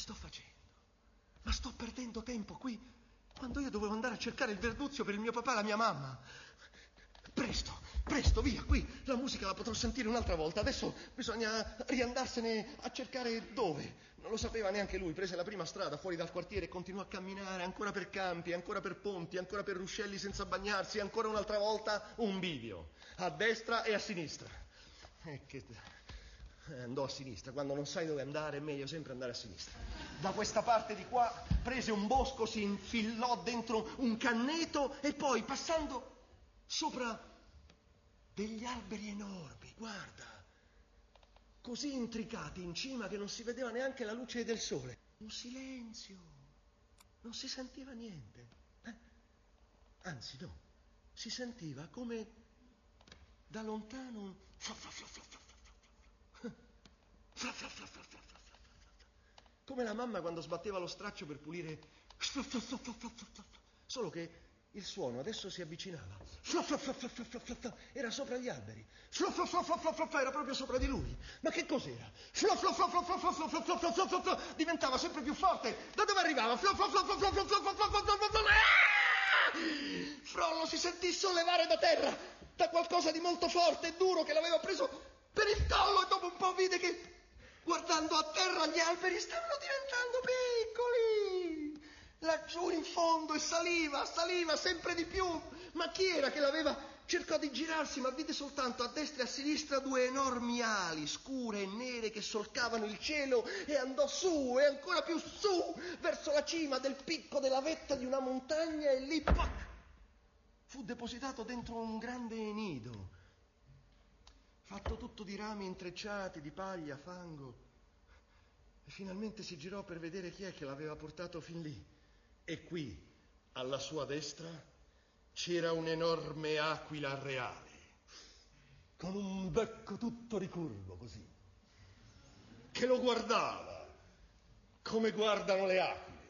sto facendo? Ma sto perdendo tempo qui quando io dovevo andare a cercare il verduzio per il mio papà e la mia mamma. Presto, presto, via, qui la musica la potrò sentire un'altra volta. Adesso bisogna riandarsene a cercare dove. Non lo sapeva neanche lui. Prese la prima strada fuori dal quartiere e continuò a camminare ancora per campi, ancora per ponti, ancora per ruscelli senza bagnarsi, ancora un'altra volta un bivio, a destra e a sinistra. E che andò a sinistra. Quando non sai dove andare è meglio sempre andare a sinistra. Da questa parte di qua prese un bosco, si infilò dentro un canneto e poi passando sopra degli alberi enormi, guarda, così intricati in cima che non si vedeva neanche la luce del sole. Un silenzio, non si sentiva niente. Eh? Anzi no, si sentiva come da lontano un... Come la mamma quando sbatteva lo straccio per pulire... Solo che il suono adesso si avvicinava. Era sopra gli alberi. Era proprio sopra di lui. Ma che cos'era? Diventava sempre più forte. Da dove arrivava? Frollo si sentì sollevare da terra da qualcosa di molto forte e duro che l'aveva preso per il collo e dopo un po' vide che guardando a terra gli alberi stavano diventando piccoli laggiù in fondo e saliva, saliva sempre di più. Ma chi era che l'aveva? Cercò di girarsi, ma vide soltanto a destra e a sinistra due enormi ali scure e nere che solcavano il cielo e andò su e ancora più su verso la cima del picco della vetta di una montagna e lì pac, fu depositato dentro un grande nido, fatto tutto di rami intrecciati, di paglia, fango. E finalmente si girò per vedere chi è che l'aveva portato fin lì. E qui, alla sua destra, c'era un'enorme aquila reale, con un becco tutto ricurvo così, che lo guardava come guardano le aquile.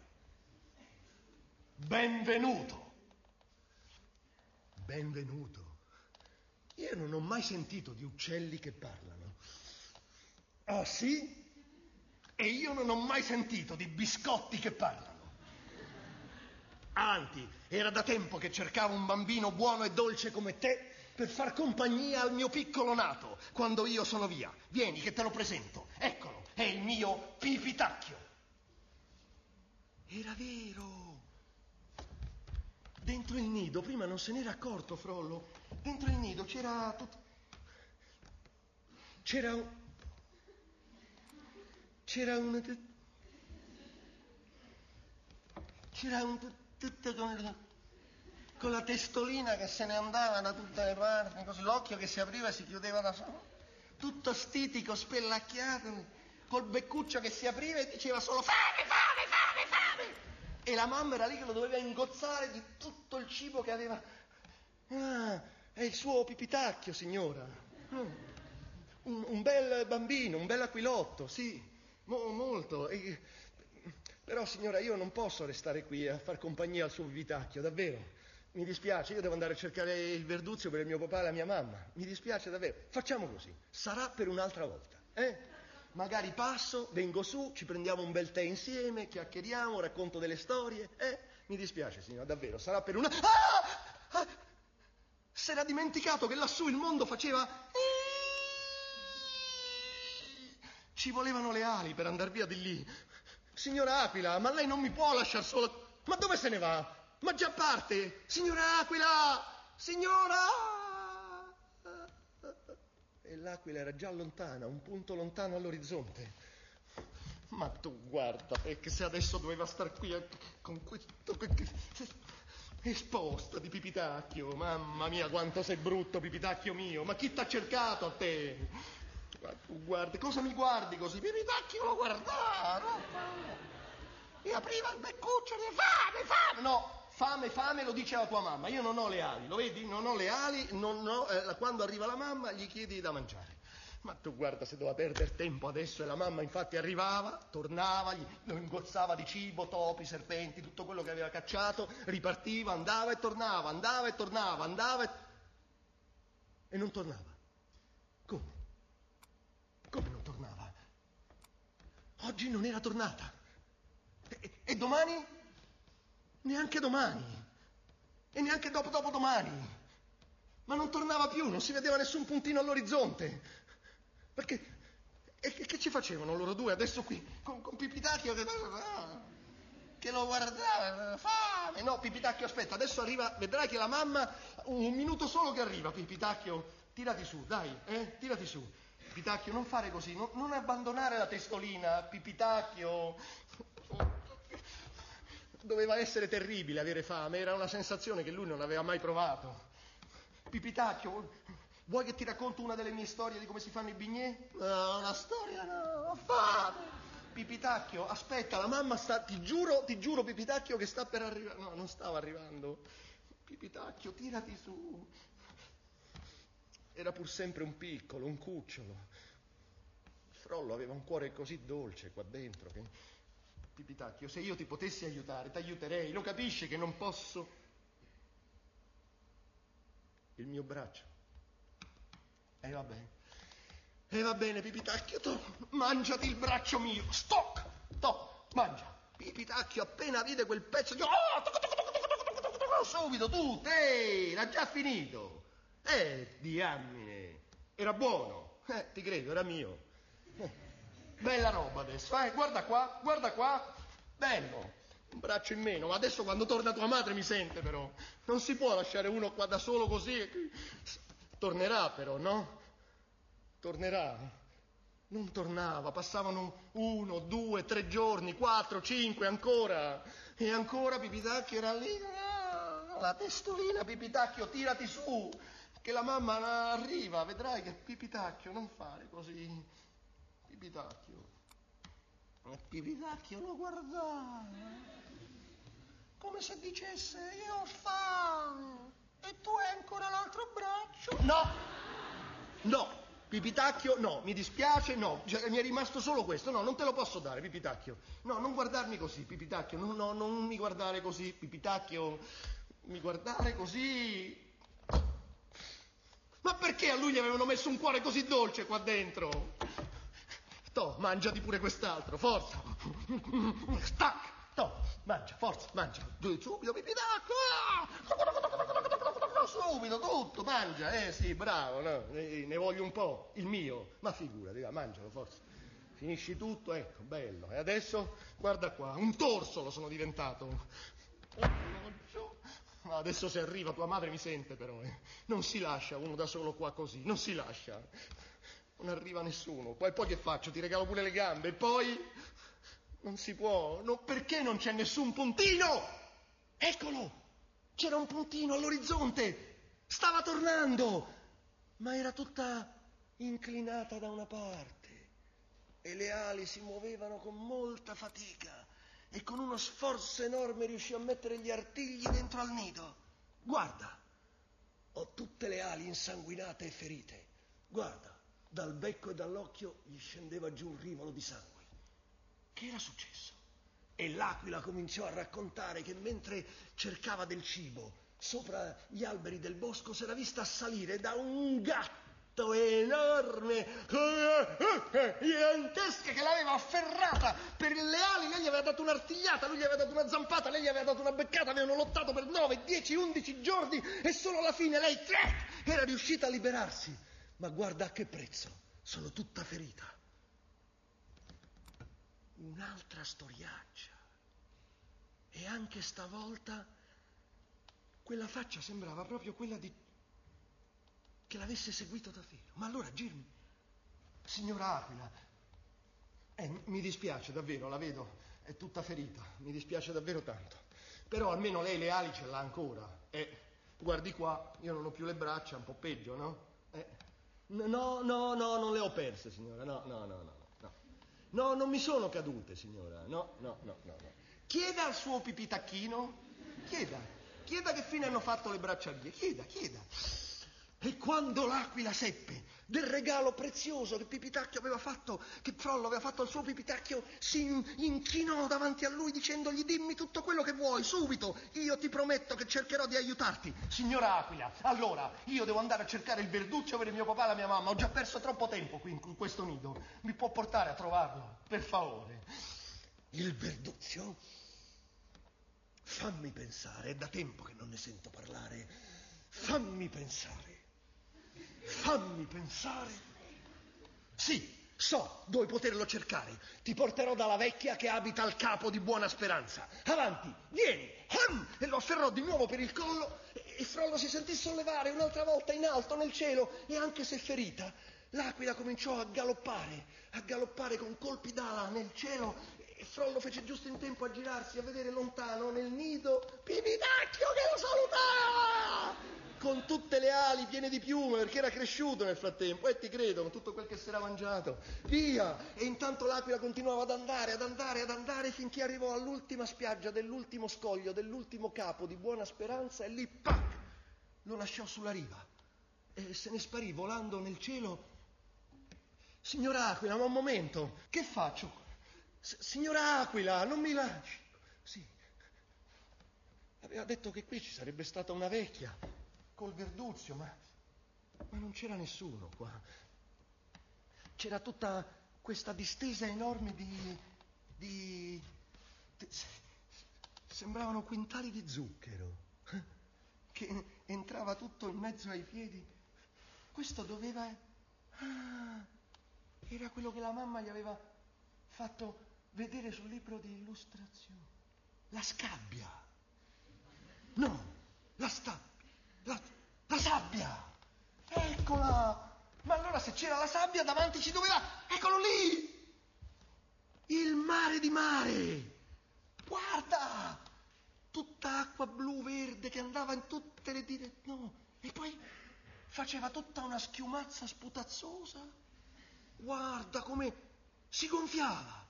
Benvenuto. Benvenuto. Io non ho mai sentito di uccelli che parlano. Ah sì? E io non ho mai sentito di biscotti che parlano. Anzi, era da tempo che cercavo un bambino buono e dolce come te per far compagnia al mio piccolo nato quando io sono via. Vieni che te lo presento. Eccolo, è il mio pipitacchio. Era vero. Dentro il nido, prima non se n'era accorto Frollo, dentro il nido c'era tut... c'era un... c'era un... c'era un tutte con, con, la testolina che se ne andava da tutte le parti, così l'occhio che si apriva e si chiudeva da solo, tutto stitico, spellacchiato, col beccuccio che si apriva e diceva solo fame, fame, fame, fame. E la mamma era lì che lo doveva ingozzare di tutto il cibo che aveva. Ah, è il suo pipitacchio, signora. Mm. Un, un, bel bambino, un bel aquilotto, sì, mo, molto. E, però signora, io non posso restare qui a far compagnia al suo vivitacchio, davvero. Mi dispiace, io devo andare a cercare il verduzio per il mio papà e la mia mamma. Mi dispiace davvero. Facciamo così, sarà per un'altra volta, eh? Magari passo, vengo su, ci prendiamo un bel tè insieme, chiacchieriamo, racconto delle storie, eh? Mi dispiace, signora, davvero, sarà per una... Ah! Si era dimenticato che lassù il mondo faceva... Ci volevano le ali per andare via di lì. Signora Aquila, ma lei non mi può lasciare solo. Ma dove se ne va? Ma già parte! Signora Aquila! Signora! E l'aquila era già lontana, un punto lontano all'orizzonte. Ma tu guarda, perché se adesso doveva star qui con questo esposta di pipitacchio, mamma mia quanto sei brutto pipitacchio mio, ma chi t'ha cercato a te? tu guardi, cosa mi guardi così? Mi ridacchio lo guardare. E apriva il beccuccio di fame, fame. No, fame, fame lo dice la tua mamma. Io non ho le ali, lo vedi? Non ho le ali, ho, eh, quando arriva la mamma gli chiedi da mangiare. Ma tu guarda se doveva perdere tempo adesso e la mamma infatti arrivava, tornava, lo ingozzava di cibo, topi, serpenti, tutto quello che aveva cacciato, ripartiva, andava e tornava, andava e tornava, andava e... e non tornava. Come? Come non tornava? Oggi non era tornata. E domani? Neanche domani. E neanche dopo dopo domani. Ma non tornava più, non si vedeva nessun puntino all'orizzonte. Perché... E che, che ci facevano loro due adesso qui? Con, con Pipitacchio che... che lo guardava, fame. No, Pipitacchio, aspetta, adesso arriva, vedrai che la mamma, un minuto solo che arriva, Pipitacchio, tirati su, dai, eh, tirati su. Pipitacchio, non fare così, non, non abbandonare la testolina, Pipitacchio. Doveva essere terribile avere fame, era una sensazione che lui non aveva mai provato. Pipitacchio, vuoi che ti racconto una delle mie storie di come si fanno i bignè? No, una storia no, ho fame. Pipitacchio, aspetta, la mamma sta, ti giuro, ti giuro Pipitacchio che sta per arrivare. No, non stava arrivando. Pipitacchio, tirati su. Era pur sempre un piccolo, un cucciolo. Frollo aveva un cuore così dolce qua dentro che... Pipitacchio, se io ti potessi aiutare, ti aiuterei. Lo capisci che non posso? Il mio braccio. E va bene. E va bene, Pipitacchio, tu mangiati il braccio mio. Stoc! To, mangia. Pipitacchio appena vide quel pezzo di... Oh, subito, tu, te, l'ha già finito. Eh, diamine, era buono. Eh, ti credo, era mio. Eh, bella roba adesso, eh, guarda qua, guarda qua. Bello, un braccio in meno, ma adesso quando torna tua madre mi sente però. Non si può lasciare uno qua da solo così. Tornerà però, no? Tornerà. Non tornava, passavano uno, due, tre giorni, quattro, cinque, ancora. E ancora Pipitacchio era lì. La testolina, Pipitacchio, tirati su, che la mamma arriva, vedrai che Pipitacchio non fare così. Pipitacchio. E Pipitacchio lo guardava, come se dicesse io ho fame e tu hai ancora l'altro braccio. No, no, Pipitacchio, no, mi dispiace, no, cioè, mi è rimasto solo questo, no, non te lo posso dare, Pipitacchio. No, non guardarmi così, Pipitacchio, no, no, non mi guardare così, Pipitacchio, mi guardare così. Ma perché a lui gli avevano messo un cuore così dolce qua dentro? To, mangiati pure quest'altro, forza. Stac, to, mangia, forza, mangia. Subito, Pipitacchio. Subito, tutto, mangia. Eh sì, bravo, no? ne voglio un po', il mio. Ma figurati, mangialo, forza. Finisci tutto, ecco, bello. E adesso, guarda qua, un torso lo sono diventato. Adesso se arriva tua madre mi sente però, eh. Non si lascia uno da solo qua così, non si lascia. Non arriva nessuno. Poi, poi che faccio? Ti regalo pure le gambe e poi... Non si può. No, perché non c'è nessun puntino? Eccolo! C'era un puntino all'orizzonte. Stava tornando. Ma era tutta inclinata da una parte. E le ali si muovevano con molta fatica. E con uno sforzo enorme riuscì a mettere gli artigli dentro al nido. Guarda, ho tutte le ali insanguinate e ferite. Guarda, dal becco e dall'occhio gli scendeva giù un rivolo di sangue. Che era successo? E l'aquila cominciò a raccontare che mentre cercava del cibo sopra gli alberi del bosco s'era vista salire da un gatto enorme, gigantesca, che l'aveva afferrata per le ali, lei gli aveva dato un'artigliata, lui gli aveva dato una zampata, lei gli aveva dato una beccata, avevano lottato per 9, 10, 11 giorni e solo alla fine lei era riuscita a liberarsi. Ma guarda a che prezzo, sono tutta ferita un'altra storiaccia. E anche stavolta quella faccia sembrava proprio quella di... che l'avesse seguito davvero. Ma allora Girmi, signora Aquila, eh, mi dispiace davvero, la vedo, è tutta ferita, mi dispiace davvero tanto. Però almeno lei le ali ce l'ha ancora. E guardi qua, io non ho più le braccia, un po' peggio, no? Eh, no, no, no, non le ho perse, signora, no, no, no, no. No, non mi sono cadute, signora. No, no, no, no. no. Chieda al suo pipitacchino. Chieda. Chieda che fine hanno fatto le braccia braccialie. Chieda, chieda. E quando l'aquila seppe del regalo prezioso che Pipitacchio aveva fatto, che Frollo aveva fatto al suo Pipitacchio, si inchinò davanti a lui dicendogli dimmi tutto quello che vuoi, subito, io ti prometto che cercherò di aiutarti. Signora Aquila, allora io devo andare a cercare il verduccio per il mio papà e la mia mamma, ho già perso troppo tempo qui in questo nido, mi può portare a trovarlo, per favore. Il verduzio? Fammi pensare, è da tempo che non ne sento parlare. Fammi pensare. Fammi pensare. Sì, so dove poterlo cercare. Ti porterò dalla vecchia che abita al capo di Buona Speranza. Avanti, vieni. Hum! E lo afferrò di nuovo per il collo e Frollo si sentì sollevare un'altra volta in alto nel cielo e anche se ferita, l'aquila cominciò a galoppare, a galoppare con colpi d'ala nel cielo e Frollo fece giusto in tempo a girarsi a vedere lontano nel nido Pipitacchio che lo salutava! Con tutte le ali piene di piume perché era cresciuto nel frattempo e ti credo con tutto quel che si era mangiato. Via! E intanto l'aquila continuava ad andare ad andare ad andare finché arrivò all'ultima spiaggia dell'ultimo scoglio dell'ultimo capo di buona speranza e lì pac lo lasciò sulla riva. E se ne sparì volando nel cielo. Signora Aquila ma un momento che faccio? S- signora Aquila non mi lasci. Sì. Aveva detto che qui ci sarebbe stata una vecchia col Verduzio, ma, ma non c'era nessuno qua. C'era tutta questa distesa enorme di, di, sembravano quintali di zucchero che entrava tutto in mezzo ai piedi. Questo doveva... Ah, era quello che la mamma gli aveva fatto vedere sul libro di illustrazione. La scabbia. No, la scabbia. La, la sabbia! Eccola! Ma allora se c'era la sabbia davanti ci doveva... Eccolo lì! Il mare di mare! Guarda! Tutta acqua blu verde che andava in tutte le direzioni. No, e poi faceva tutta una schiumazza sputazzosa. Guarda come si gonfiava,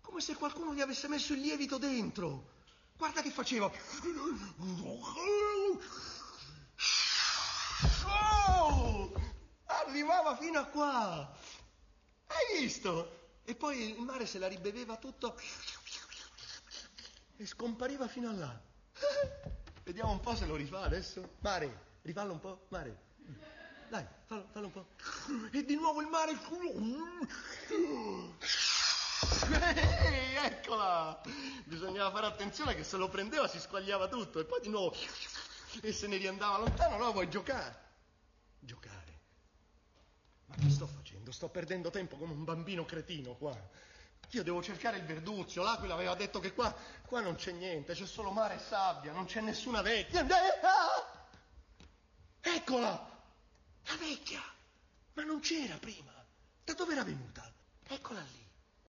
come se qualcuno gli avesse messo il lievito dentro. Guarda che faceva. Oh! Arrivava fino a qua. Hai visto? E poi il mare se la ribeveva tutto e scompariva fino a là. Vediamo un po' se lo rifà adesso. Mare, rifallo un po', mare. Dai, fallo, fallo un po'. E di nuovo il mare. Ehi, eccola! Bisognava fare attenzione che se lo prendeva si squagliava tutto e poi di nuovo e se ne riandava lontano, no, vuoi giocare. Giocare. Ma che sto facendo? Sto perdendo tempo come un bambino cretino qua. Io devo cercare il verduzio, l'aquila aveva detto che qua, qua non c'è niente, c'è solo mare e sabbia, non c'è nessuna vecchia. Eccola! La vecchia! Ma non c'era prima. Da dove era venuta? Eccola lì.